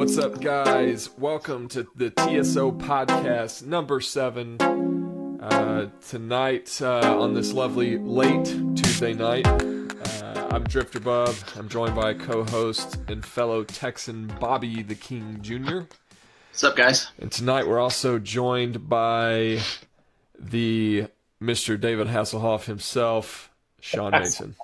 What's up, guys? Welcome to the TSO podcast number seven. Uh, tonight, uh, on this lovely late Tuesday night, uh, I'm Drifter Bub. I'm joined by co host and fellow Texan Bobby the King Jr. What's up, guys? And tonight, we're also joined by the Mr. David Hasselhoff himself, Shaun Mason.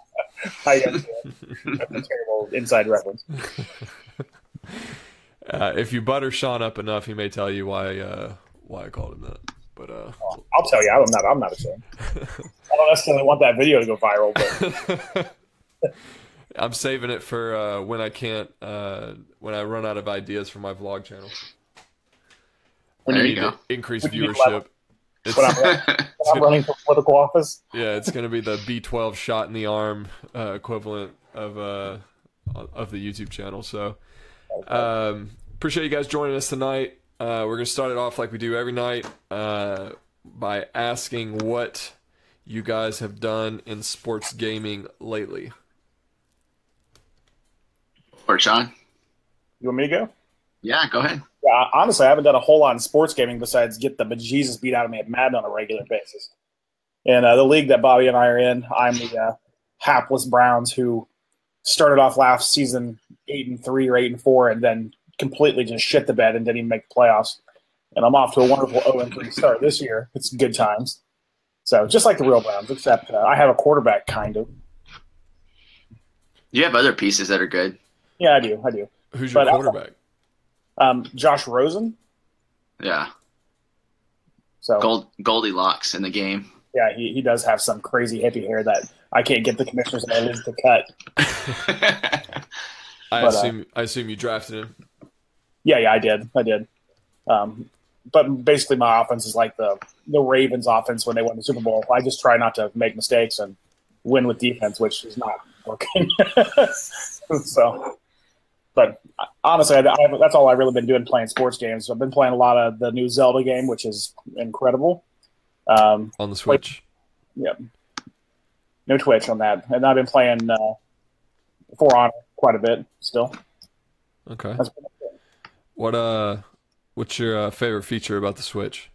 How you guys doing? That's a terrible inside reference. Uh, if you butter Shaun up enough, he may tell you why uh, why I called him that. But uh, I'll tell you, I'm not. I'm not ashamed. I don't necessarily want that video to go viral, but I'm saving it for uh, when I can't uh, when I run out of ideas for my vlog channel. There I you need go. increase When viewership. It's, when I'm, running, when I'm running for political office, yeah, it's going to be the B12 shot in the arm uh, equivalent of uh, of the YouTube channel. So um, appreciate you guys joining us tonight. Uh, we're going to start it off like we do every night uh, by asking what you guys have done in sports gaming lately. Or Shaun? you want me to go? Yeah, go ahead. Yeah, honestly, I haven't done a whole lot in sports gaming besides get the bejesus beat out of me at Madden on a regular basis. And uh, the league that Bobby and I are in, I'm the uh, hapless Browns who started off last season eight and three or eight and four, and then completely just shit the bed and didn't even make the playoffs. And I'm off to a wonderful 0 and 3 start this year. It's good times. So just like the real Browns, except uh, I have a quarterback, kind of. You have other pieces that are good. Yeah, I do. I do. Who's your But, uh, quarterback? Um, Josh Rosen. Yeah. So Gold Goldilocks in the game. yeah, he, he does have some crazy hippie hair that I can't get the commissioners and editors to cut. I but, uh, assume I assume you drafted him. Yeah, yeah, I did. I did. Um, but basically, my offense is like the the Ravens' offense when they won the Super Bowl. I just try not to make mistakes and win with defense, which is not working. so, but honestly, I, I, that's all I've really been doing playing sports games. I've been playing a lot of the new Zelda game, which is incredible. Um, on the Switch. yeah, no Twitch on that, and I've been playing uh, For Honor quite a bit still. Okay. That's pretty much it. What uh, what's your uh, favorite feature about the Switch?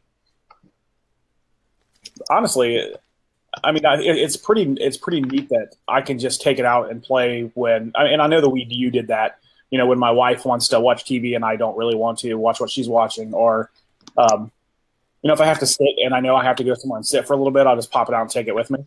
honestly, I mean, I, it's pretty it's pretty neat that I can just take it out and play when. I- And I know the Wii U did that. You know, when my wife wants to watch TV and I don't really want to watch what she's watching, or um, you know, if I have to sit and I know I have to go somewhere and sit for a little bit, I'll just pop it out and take it with me.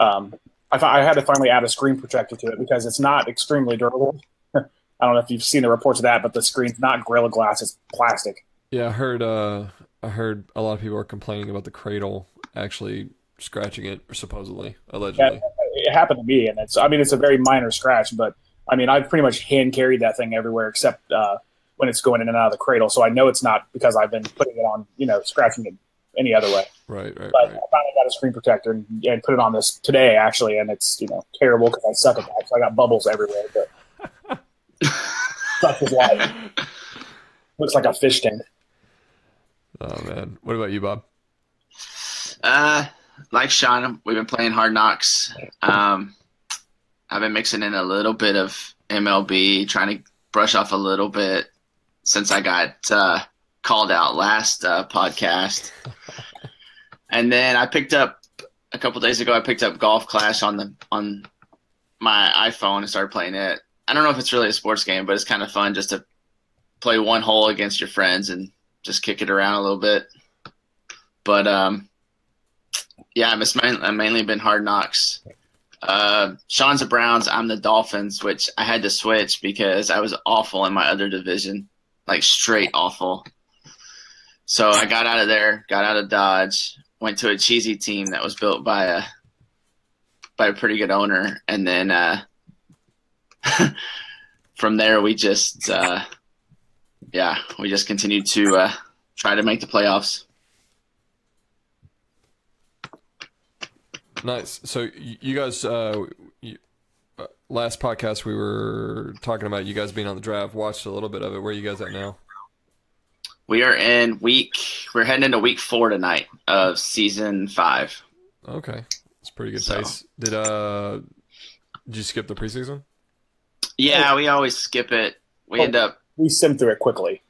Um, I, I had to finally add a screen protector to it because it's not extremely durable. I don't know if you've seen the reports of that, but the screen's not Gorilla Glass; it's plastic. Yeah, I heard uh, I heard a lot of people are complaining about the cradle actually scratching it, supposedly, allegedly. it happened to me, and it's I mean it's a very minor scratch, but I mean I've pretty much hand carried that thing everywhere except uh, when it's going in and out of the cradle, so I know it's not because I've been putting it on, you know, scratching it any other way. Right, right, But right. I finally got a screen protector and, and put it on this today actually, and it's you know terrible because I suck at that, so I got bubbles everywhere. But such is life. Looks like a fish tank. Oh man, what about you, Bob? Uh, like Shaun, we've been playing Hard Knocks. Um, I've been mixing in a little bit of MLB, trying to brush off a little bit since I got uh, called out last uh, podcast. and then I picked up a couple days ago. I picked up Golf Clash on the on my iPhone and started playing it. I don't know if it's really a sports game, but it's kind of fun just to play one hole against your friends and just kick it around a little bit. But um, yeah, it's mainly, mainly been hard knocks. Uh, Shaun's the Browns. I'm the Dolphins, which I had to switch because I was awful in my other division, like straight awful. So I got out of there, got out of Dodge, went to a cheesy team that was built by a by a pretty good owner, and then uh, from there we just uh, yeah we just continued to uh, try to make the playoffs. Nice. So you guys, uh, you, uh, last podcast we were talking about you guys being on the draft. Watched a little bit of it. Where are you guys at now? We are in week. We're heading into week four tonight of season five. Okay, it's pretty good So- pace. Did uh, did you skip the preseason? Yeah, we always skip it. We Oh. end up. we sim through it quickly.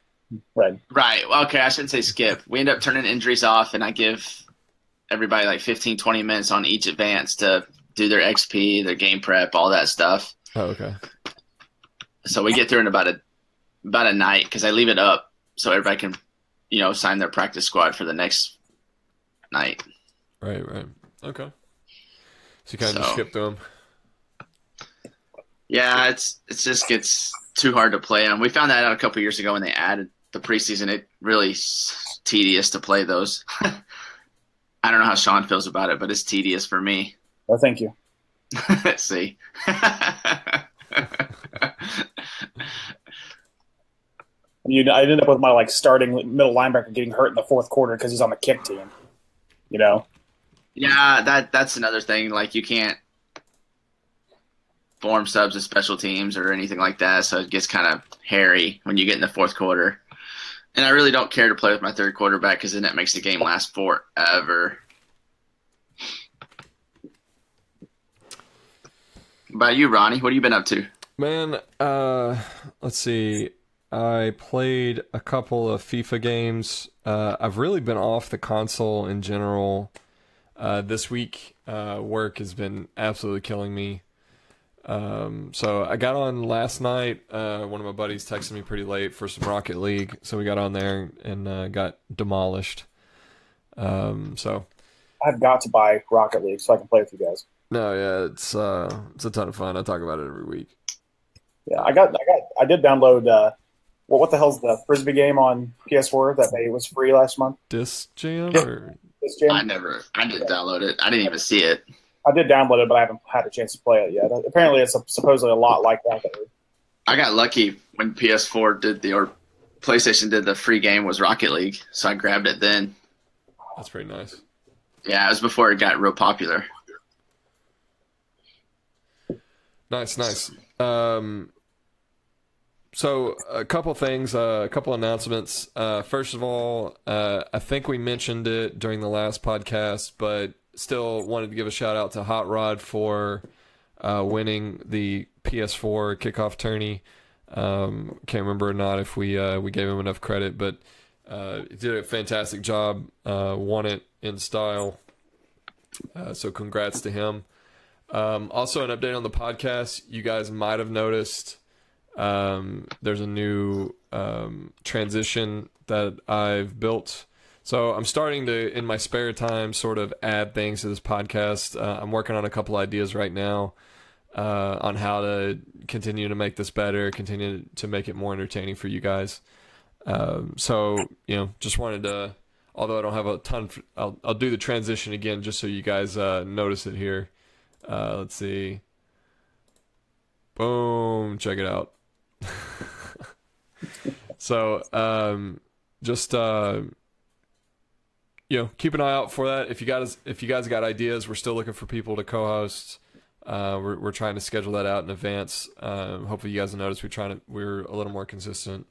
Right. Right. Okay, I shouldn't say skip. We end up turning injuries off, and I give everybody like 15, 20 minutes on each advance to do their XP, their game prep, all that stuff. Oh, okay. So we get through in about a about a night because I leave it up so everybody can, you know, sign their practice squad for the next night. Right, right. Okay. So you kind of just So- skip them. Yeah, it's it just gets too hard to play on. We found that out a couple years ago when they added the preseason. It really s- tedious to play those. I don't know how Shaun feels about it, but it's tedious for me. Well, thank you. Let's see. You, know, I ended up with my like starting middle linebacker getting hurt in the fourth quarter because he's on the kick team. You know, yeah, that that's another thing. Like you can't form subs as special teams or anything like that, so it gets kind of hairy when you get in the fourth quarter. And I really don't care to play with my third quarterback because then it makes the game last forever. About you, Ronnie, what have you been up to? Man, uh, let's see. I played a couple of FIFA games. Uh, I've really been off the console in general. Uh, this week, uh, work has been absolutely killing me. Um, so I got on last night. Uh, one of my buddies texted me pretty late for some Rocket League, so we got on there and uh, got demolished. Um, so I've got to buy Rocket League so I can play with you guys. no, yeah, it's uh, it's a ton of fun. I talk about it every week. Yeah, I got, I got, I did download. Well, what the hell's the frisbee game on PS4 that they was free last month? Disc Jam Yeah. or This jam. I never, I didn't download it. I didn't even see it. I did download it, but I haven't had a chance to play it yet. Apparently, it's supposedly a lot like that. I got lucky when PS4 did the or PlayStation did the free game was Rocket League, so I grabbed it then. that's pretty nice. Yeah, it was before it got real popular. Nice, nice. Um, so a couple things, uh, a couple announcements. Uh, first of all, uh, I think we mentioned it during the last podcast, but still wanted to give a shout out to Hot Rod for uh, winning the PS4 kickoff tourney. Um, can't remember or not if we uh, we gave him enough credit, but uh, did a fantastic job. Won it in style. So congrats to him. Um, also, an update on the podcast. You guys might have noticed um, there's a new um, transition that I've built. So I'm starting to, in my spare time, sort of add things to this podcast. Uh, I'm working on a couple ideas right now uh, on how to continue to make this better, continue to make it more entertaining for you guys. Um, so you know, just wanted to. Although I don't have a ton, I'll I'll do the transition again just so you guys uh, notice it here. Uh, let's see. Boom! Check it out. so, um, just uh, you know, keep an eye out for that. If you guys, if you guys got ideas, we're still looking for people to co-host. Uh, we're we're trying to schedule that out in advance. Um, hopefully, you guys will notice we're trying to we're a little more consistent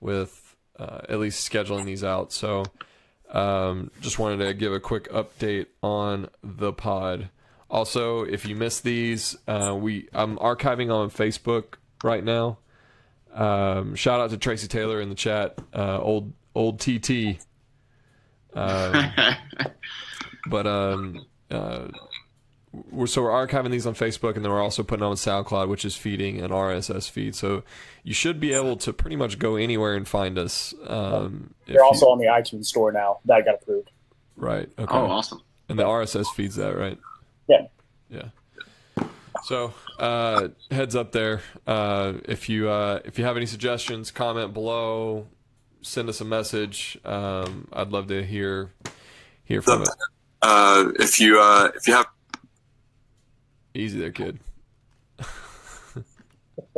with uh, at least scheduling these out. So, um, just wanted to give a quick update on the pod. Also, if you missed these, uh, we I'm archiving on Facebook right now. Um, shout out to Tracy Taylor in the chat, uh, old old TT. Um, but um, uh, we're so we're archiving these on Facebook, and then we're also putting them on SoundCloud, which is feeding an RSS feed. So you should be able to pretty much go anywhere and find us. Um, They're you- also on the iTunes store now. That got approved. right. Okay. oh, awesome. And the RSS feeds that, right? Yeah. Yeah. So uh, heads up there. Uh, if you uh, if you have any suggestions, comment below. Send us a message. Um, I'd love to hear hear from it. Uh, if you uh, if you have Easy there, kid.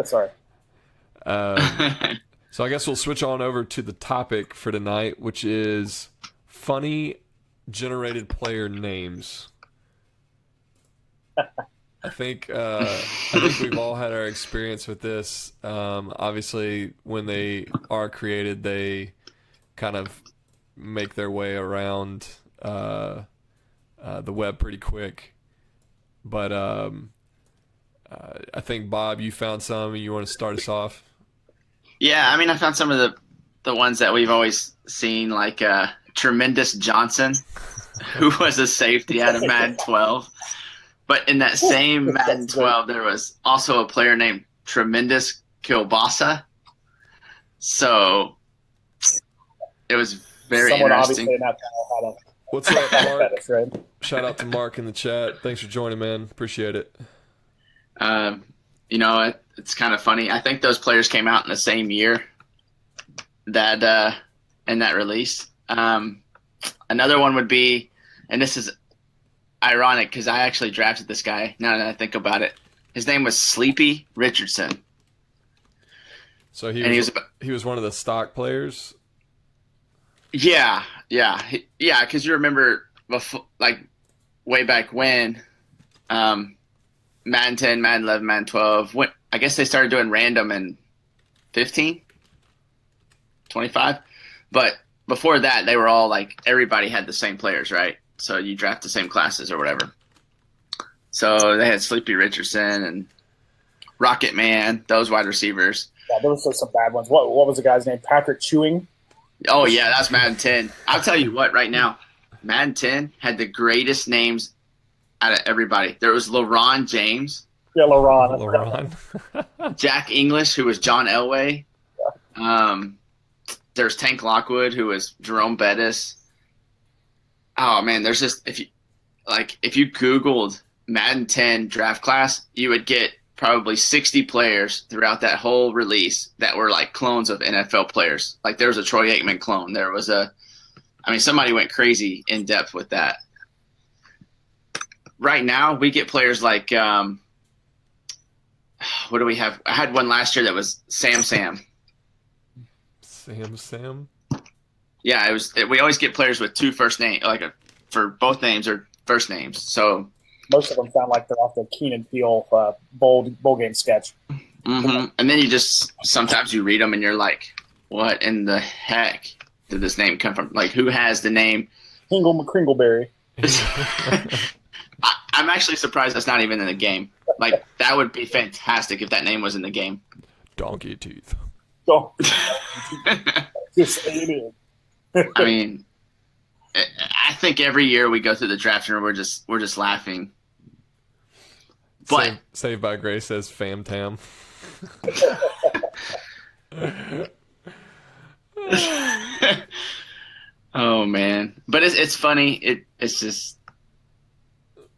Sorry. Um, so I guess we'll switch on over to the topic for tonight, which is funny generated player names. I think uh, I think we've all had our experience with this. Um, obviously, when they are created, they kind of make their way around uh, uh, the web pretty quick. But um, uh, I think Bob, you found some. You want to start us off? Yeah, I mean, I found some of the the ones that we've always seen, like uh, Tremendous Johnson, who was a safety out of Mad 12. But in that same Madden 12, there was also a player named Tremendous Kilbasa. So it was very Someone interesting. obviously in that panel had a What's up, Mark? Shout out to Mark in the chat. Thanks for joining, man. Appreciate it. Um, you know, it, it's kind of funny. I think those players came out in the same year that uh, in that release. Um, another one would be, and this is ironic because I actually drafted this guy. Now that I think about it, his name was Sleepy Richardson, So he and he was, was he was one of the stock players. Yeah, yeah, He- yeah. Because you remember, before, like way back when, um, Madden 10, Madden 11, Madden 12. When, I guess they started doing random in 15, 25. But before that, they were all like everybody had the same players, right? So you draft the same classes or whatever. So they had Sleepy Richardson and Rocket Man, those wide receivers. Yeah, there was some bad ones. What what was the guy's name? Patrick Chewing. Oh yeah, that's Madden 10. I'll tell you what, right now, Madden 10 had the greatest names out of everybody. There was LaRon James, Yeah, LaRon. I forgot. LeBron. Jack English, who was John Elway. Um, there's Tank Lockwood, who was Jerome Bettis. Oh man, there's just if you like if you Googled Madden 10 draft class, you would get probably 60 players throughout that whole release that were like clones of NFL players. Like there was a Troy Aikman clone. There was a, I mean, somebody went crazy in depth with that. Right now, we get players like, um, what do we have? I had one last year that was Sam Sam. Sam Sam. Yeah, it was. It, we always get players with two first name, like a, for both names or first names. So Most of them sound like they're off the Key and Peele uh, bowl bowl game sketch. hmm And then you just sometimes you read them and you're like, what in the heck did this name come from? Like, who has the name? Hingle McCringleberry. I, I'm actually surprised that's not even in the game. Like, that would be fantastic if that name was in the game. Donkey teeth. Oh, just alien. I mean, I think every year we go through the draft and we're just we're just laughing. But Saved, Saved by Grace says Fam Tam. oh man, but it's it's funny. It it's just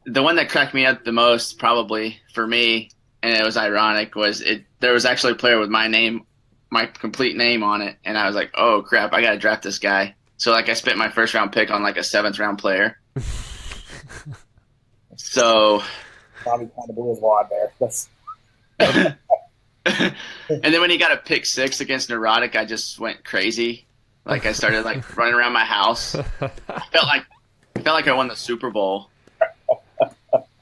the one that cracked me up the most, probably for me, and it was ironic. Was it? There was actually a player with my name, my complete name on it, and I was like, oh crap, I got to draft this guy. So like, I spent my first round pick on like a seventh round player. so Bobby kind of blew his wad there. That's and then when he got a pick six against Neurotic, I just went crazy. Like I started like running around my house. I felt like I felt like I won the Super Bowl.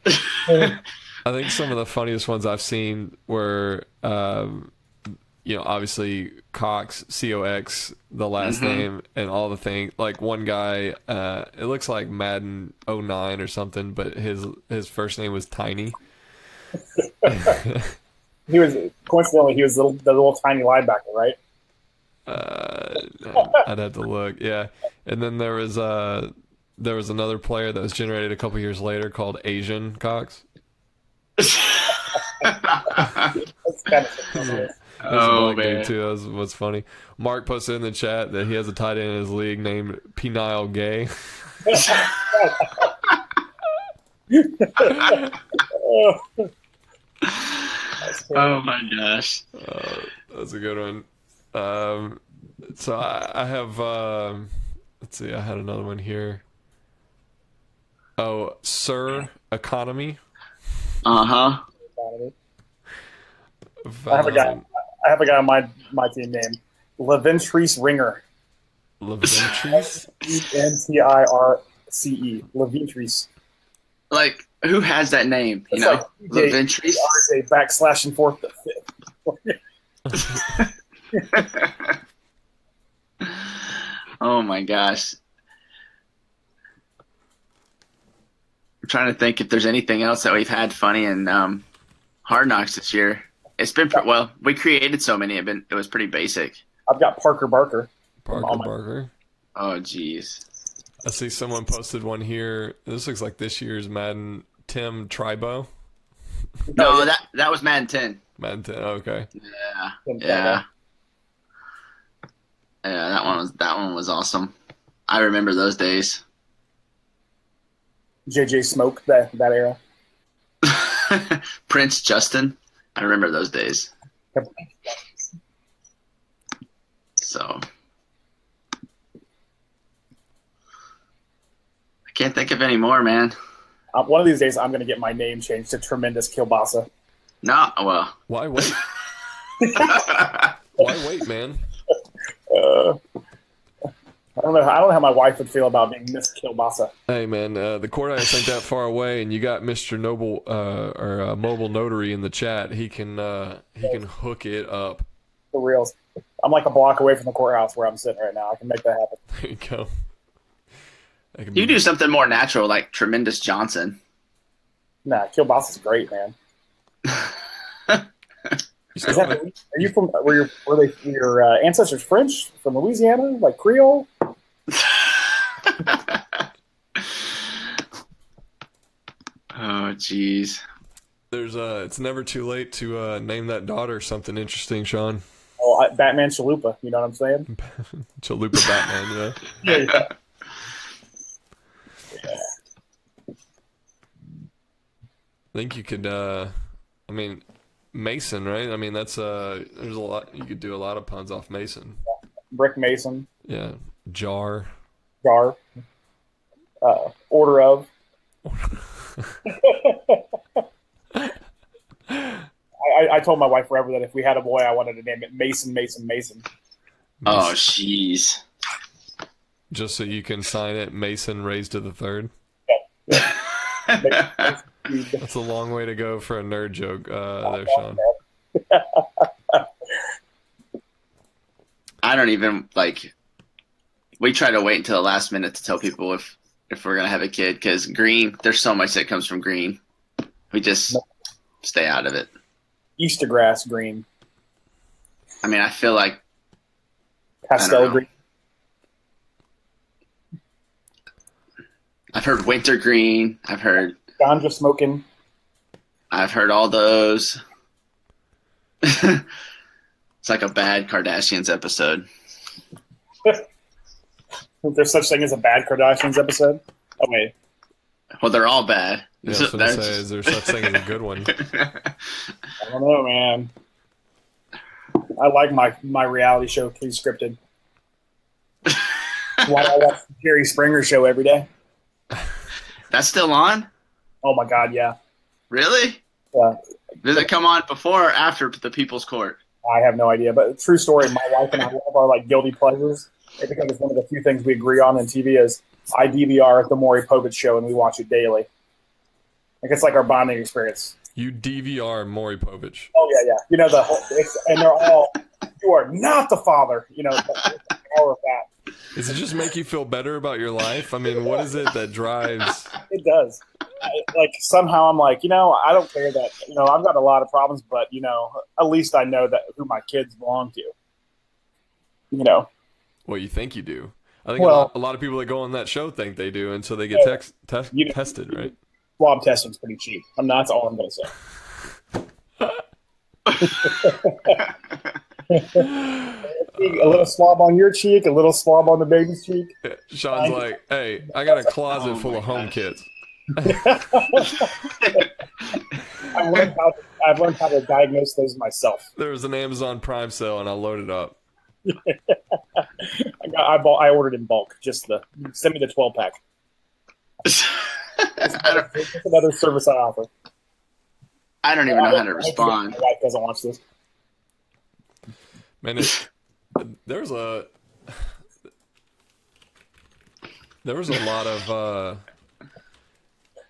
I think some of the funniest ones I've seen were, um, you know, obviously Cox, C O X, the last Mhm. name, and all the thing. Like one guy, uh, it looks like Madden 09 or something, but his his first name was Tiny. he was coincidentally he was the, the little tiny linebacker, right? Uh, I'd have to look. Yeah, and then there was uh there was another player that was generated a couple years later called Asian Cox. That's kind of hilarious. That was oh black dude, man, too. That was what's funny. Mark posted in the chat that he has a tight end in his league named Penile Gay. Oh. That's terrible. my gosh. Uh, that's a good one. Um, so I, I have. Um, let's see. I had another one here. Oh, Sir Economy. Uh huh. I have a guy. I have a guy on my my team named Leventrice Ringer. Leventrice. E N T I R C E. Leventrice. Like who has that name? You It's know, like DJ Leventrice. Say backslash and forth. oh my gosh. I'm trying to think if there's anything else that we've had funny in um, Hard Knocks this year. It's been pre- well. We created so many. It been it was pretty basic. I've got Parker Barker. Parker all my- Barker. Oh jeez. I see someone posted one here. This looks like this year's Madden. Tim Tribo. No, that that was Madden 10. Madden 10. Okay. Yeah, yeah, yeah. That one was that one was awesome. I remember those days. JJ Smoke that that era. Prince Justin. I remember those days. So I can't think of any more, man. Uh, one of these days, I'm going to get my name changed to Tremendous Kilbasa. No, well. Why wait? Why wait, man? Uh, I don't know. I don't know how my wife would feel about being Miss Kilbasa. Hey, man, uh, the courthouse ain't that far away, and you got Mister Noble uh, or uh, Mobile Notary in the chat. He can uh, he can hook it up. For reals. I'm like a block away from the courthouse where I'm sitting right now. I can make that happen. There you go. Can You be- do something more natural, like Tremendous Johnson. Nah, Kilbasa's great, man. You Is that, are you from? Were your were they your uh, ancestors French from Louisiana, like Creole? Oh, jeez. There's uh, it's never too late to uh, name that daughter something interesting, Shaun. Oh, I, Batman Chalupa. You know what I'm saying? Chalupa Batman, yeah. Yeah. I think you could. Uh, I mean, Mason, right? I mean, that's uh, there's a lot. You could do a lot of puns off Mason. Brick Mason, Yeah, jar. Jar, uh, Order of. I, I told my wife forever that if we had a boy, I wanted to name it Mason, Mason, Mason. Oh, jeez. Just so you can sign it, Mason raised to the third. That's a long way to go for a nerd joke, uh, there, Shaun. I don't even like. We try to wait until the last minute to tell people if if we're gonna have a kid because green. There's so much that comes from green. We just stay out of it. Easter grass green, I mean, I feel like pastel know. green. I've heard winter green. I've heard Ganja smoking. I've heard all those. it's like a bad Kardashians episode. There's such thing as a bad Kardashians episode. Oh wait, Well, they're all bad. Yeah, I was gonna That's- say, is there such thing as a good one? I don't know, man. I like my my reality show pre-scripted. Why do I watch the Jerry Springer show every day? That's still on? Oh my god, yeah. Really? Yeah. Does it come on before or after the People's Court? I have no idea, but true story. My wife and I love our like guilty pleasures. It's because it's one of the few things we agree on in TV is I DVR the Maury Povich show and we watch it daily. Like it's like our bonding experience. You DVR Maury Povich. Oh yeah, yeah. You know the whole, it's, and they're all you are not the father. You know the the power of that. Does it just make you feel better about your life? I mean, what is it that drives? It does. I, like somehow I'm like, you know, I don't care that you know I've got a lot of problems, but you know, at least I know that who my kids belong to. You know, What you think you do? I think a, Well- lot, a lot of people that go on that show think they do, and so they get tex- te- You know- tested, right? swab testing's pretty cheap. I'm not. That's all I'm going to say. a little swab on your cheek, a little swab on the baby's cheek. Shaun's like, "Hey, I got a closet Oh full of home gosh. kits." I've learned how to, I've learned how to diagnose those myself. There was an Amazon Prime sale, and I loaded up. I, got, I, bought, I ordered in bulk. Just the send me the 12 pack. I don't, another service I offer. I don't even know how to respond. My wife doesn't watch this. Man, it, there was a there was a lot of uh,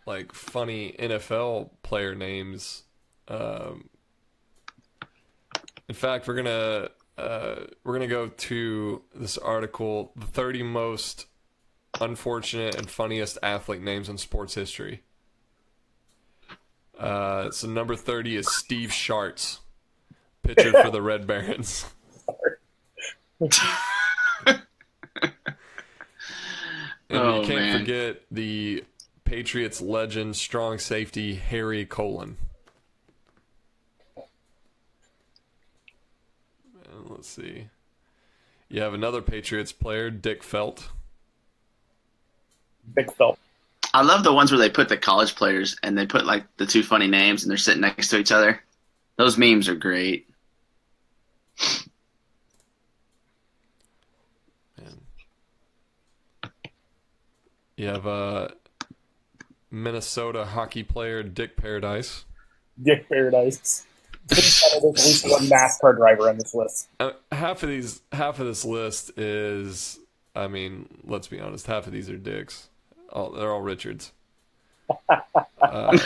like funny NFL player names. Um, in fact, we're gonna uh, we're gonna go to this article: the 30 most unfortunate and funniest athlete names in sports history. Uh, so number 30 is Steve Sharts. pitcher for the Red Barons. And Oh, you can't man. forget the Patriots legend, strong safety Harry Colon. And let's see. You have another Patriots player, Dick Felt. Big Phil. I love the ones where they put the college players and they put like the two funny names and they're sitting next to each other. Those memes are great. Man. You have uh, Minnesota hockey player Dick Paradise. Dick Paradise. There's at least one NASCAR driver on this list. Uh, half of these, half of this list is, I mean, let's be honest, half of these are dicks. All, they're all Richards. Uh,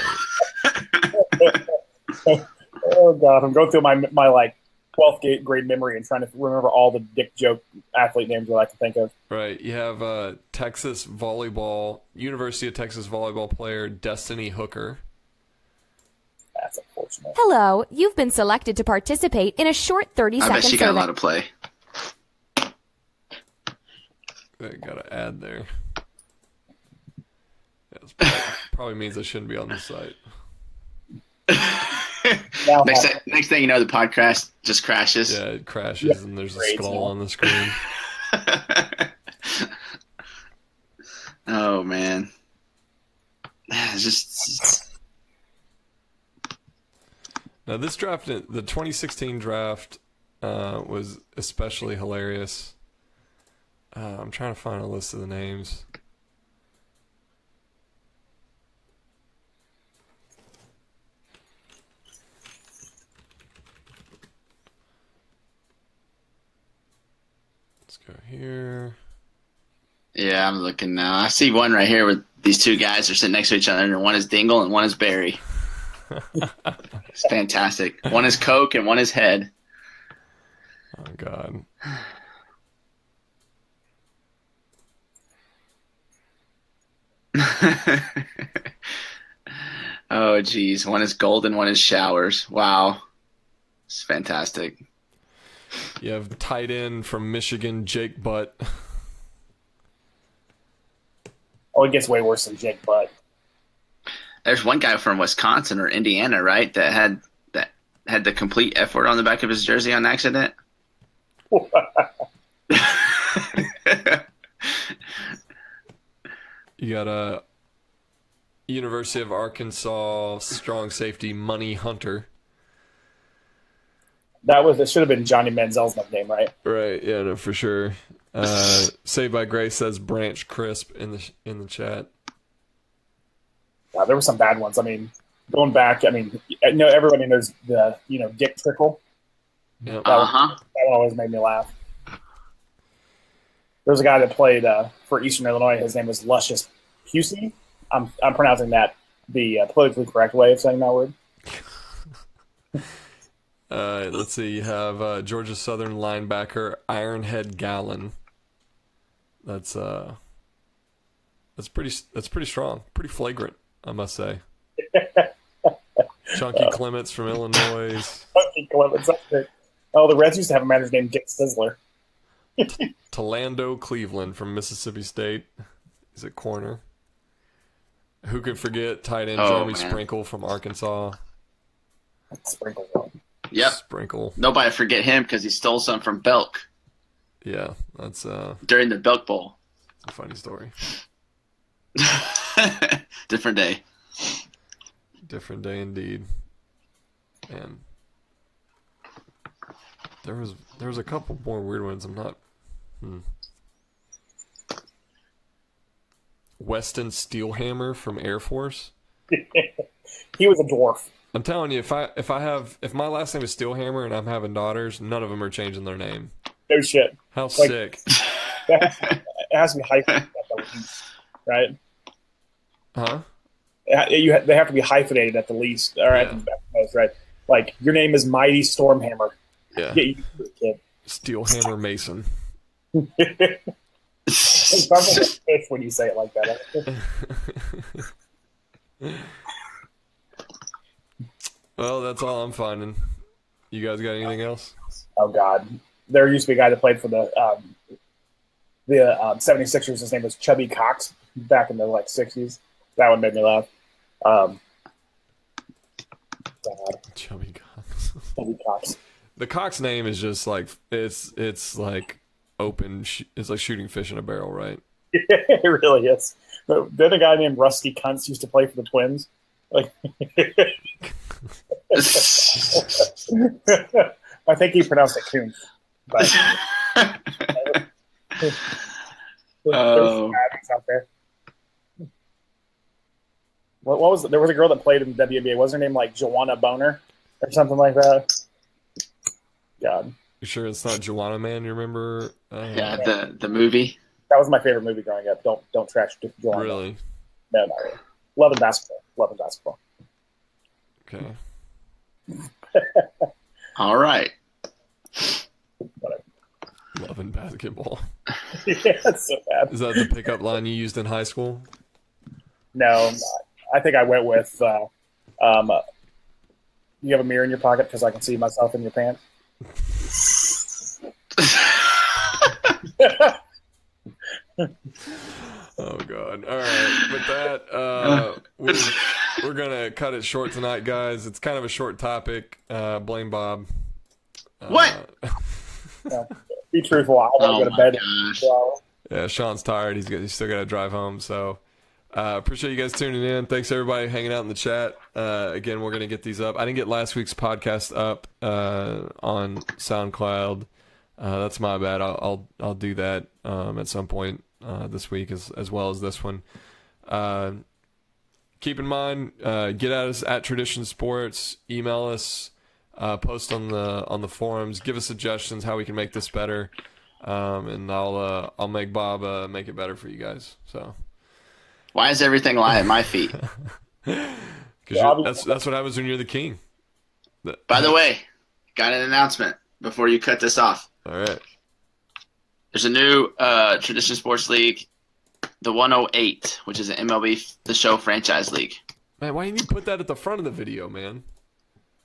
Oh god, I'm going through my my like 12th grade- grade memory and trying to remember all the dick joke athlete names that I can think of. right. You have uh, Texas volleyball, University of Texas volleyball player Destiny Hooker. That's unfortunate. Hello, you've been selected to participate in a short 30 I bet second she got a lot of play. I got to add there. Yeah, it's probably, probably means I shouldn't be on the site. Now, Next, thing- next thing you know, the podcast just crashes. Yeah, it crashes and there's a Great, skull yeah. on the screen. oh man, it's just Now, this draft, the 2016 draft, uh, was especially hilarious. Uh, I'm trying to find a list of the names. Go here. yeah. I'm looking now. I see one right here where these two guys are sitting next to each other, and one is Dingle and one is Barry. it's fantastic. One is Coke and one is Head. Oh God. oh geez, one is Golden, one is Showers. Wow, it's fantastic. You have tight end from Michigan, Jake Butt. oh, it gets way worse than Jake Butt. There's one guy from Wisconsin or Indiana, right? That had that had the complete F word on the back of his jersey on accident. You got a University of Arkansas strong safety Money Hunter. That was it. Should have been Johnny Manziel's nickname, right? Right. Yeah. No, for sure. Uh, Saved by Grace says Branch Crisp in the in the chat. Yeah, there were some bad ones. I mean, going back, I mean, I know everybody knows the you know Dick Trickle. Yep. Uh huh. That one always made me laugh. There was a guy that played uh, for Eastern Illinois. His name was Luscious Pusey. I'm I'm pronouncing that the uh, politically correct way of saying that word. Uh, let's see. You have uh, Georgia Southern linebacker Ironhead Gallon. That's uh, that's pretty. That's pretty strong. Pretty flagrant, I must say. Chunky Clements from Illinois. Funky Clemens. Oh, the Reds used to have a manager named Dick Sisler. Tolando Cleveland from Mississippi State. is a corner. Who could forget tight end Oh, Jeremy man. Sprinkle from Arkansas? Sprinkle. Roll. Yep. Sprinkle. Nobody forget him because he stole some from Belk Yeah, that's uh, during the Belk Bowl. a funny story. Different day. Different day indeed. And there was there was a couple more weird ones. I'm not. Hmm. Weston Steelhammer from Air Force. He was a dwarf. I'm telling you, if I if I have if my last name is Steelhammer and I'm having daughters, none of them are changing their name. No shit. How Like- sick! That, it has to be hyphenated at the least, right? Huh? You they have to be hyphenated at the least, or at, Yeah. the, at the most, right? Like your name is Mighty Stormhammer. Yeah. Get used to it, kid. Steelhammer Mason. It's probably a fish when you say it like that. Well, that's all I'm finding. You guys got anything else? Oh God, there used to be a guy that played for the um, the um, 76ers. His name was Chubby Cox back in the like 60s. That one made me laugh. Um, God, Chubby Cox. Chubby Cox. The Cox name is just like it's it's like open. Sh- it's like shooting fish in a barrel, right? it really is. But then a guy named Rusty Kuntz used to play for the Twins. Like, I think he pronounced it Kuntz. But Oh. Out there. What, what was there was a girl that played in the WNBA? Was her name like Joanna Boner or something like that? God, You sure it's not Joanna Man? You remember? Uh, yeah, the the movie. that was my favorite movie growing up. Don't don't trash Joanna. Really? No, not really. Love and basketball. Love and basketball. Okay. All right. Whatever. Love Loving basketball. yeah, it's so bad. Is that the pickup line you used in high school? No, I think I went with. Uh, um, uh, you have a mirror in your pocket because I can see myself in your pants. Oh god. All right. With that, uh, we're, we're gonna cut it short tonight, guys. It's kind of a short topic. Uh, blame Bob. Uh, What? Be truthful. I want Oh to go to bed. gosh. Yeah, Shaun's tired. He's got, he's still got to drive home. So uh, appreciate you guys tuning in. Thanks everybody hanging out in the chat. Uh, again, we're gonna get these up. I didn't get last week's podcast up uh, on SoundCloud. Uh, that's my bad. I'll I'll, I'll do that um, at some point uh, this week as as well as this one. Uh, keep in mind, uh, get at us at Tradition Sports. Email us. Uh, post on the on the forums. Give us suggestions how we can make this better um, and I'll uh, I'll make Bob uh, make it better for you guys. So Why is everything lying at my feet? because Yeah, that's that's what happens when you're the king. By the way, got an announcement before you cut this off. all right, There's a new uh, Tradition Sports League, the 108, which is an MLB The Show franchise league. man, why didn't you put that at the front of the video, man?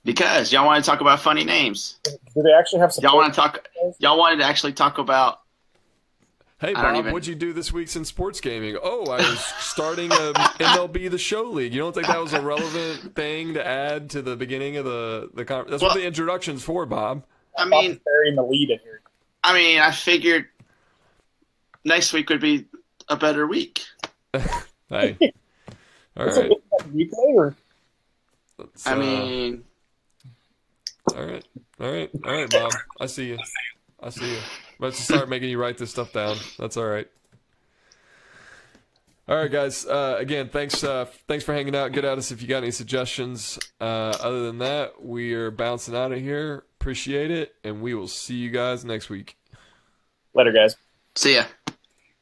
Because y'all want to talk about funny names. do they actually have support? Y'all want to talk. Y'all wanted to actually talk about. Hey Bob, even- what'd you do this week in sports gaming? Oh, I was starting a MLB The Show league. You don't think that was a relevant thing to add to the beginning of the the con- That's what the introduction's for, Bob. I Bob mean, is burying the lead in here. I mean, I figured next week would be a better week. Hey, all Is it right. weekly or Let's, I uh, mean, All right, all right, all right, Bob. I see you. I see you. Let's start making you write this stuff down. That's all right. All right, guys. Uh, again, thanks. Uh, thanks for hanging out. Get at us if you got any suggestions. Uh, other than that, we are bouncing out of here. Appreciate it, and we will see you guys next week. later, guys? see ya.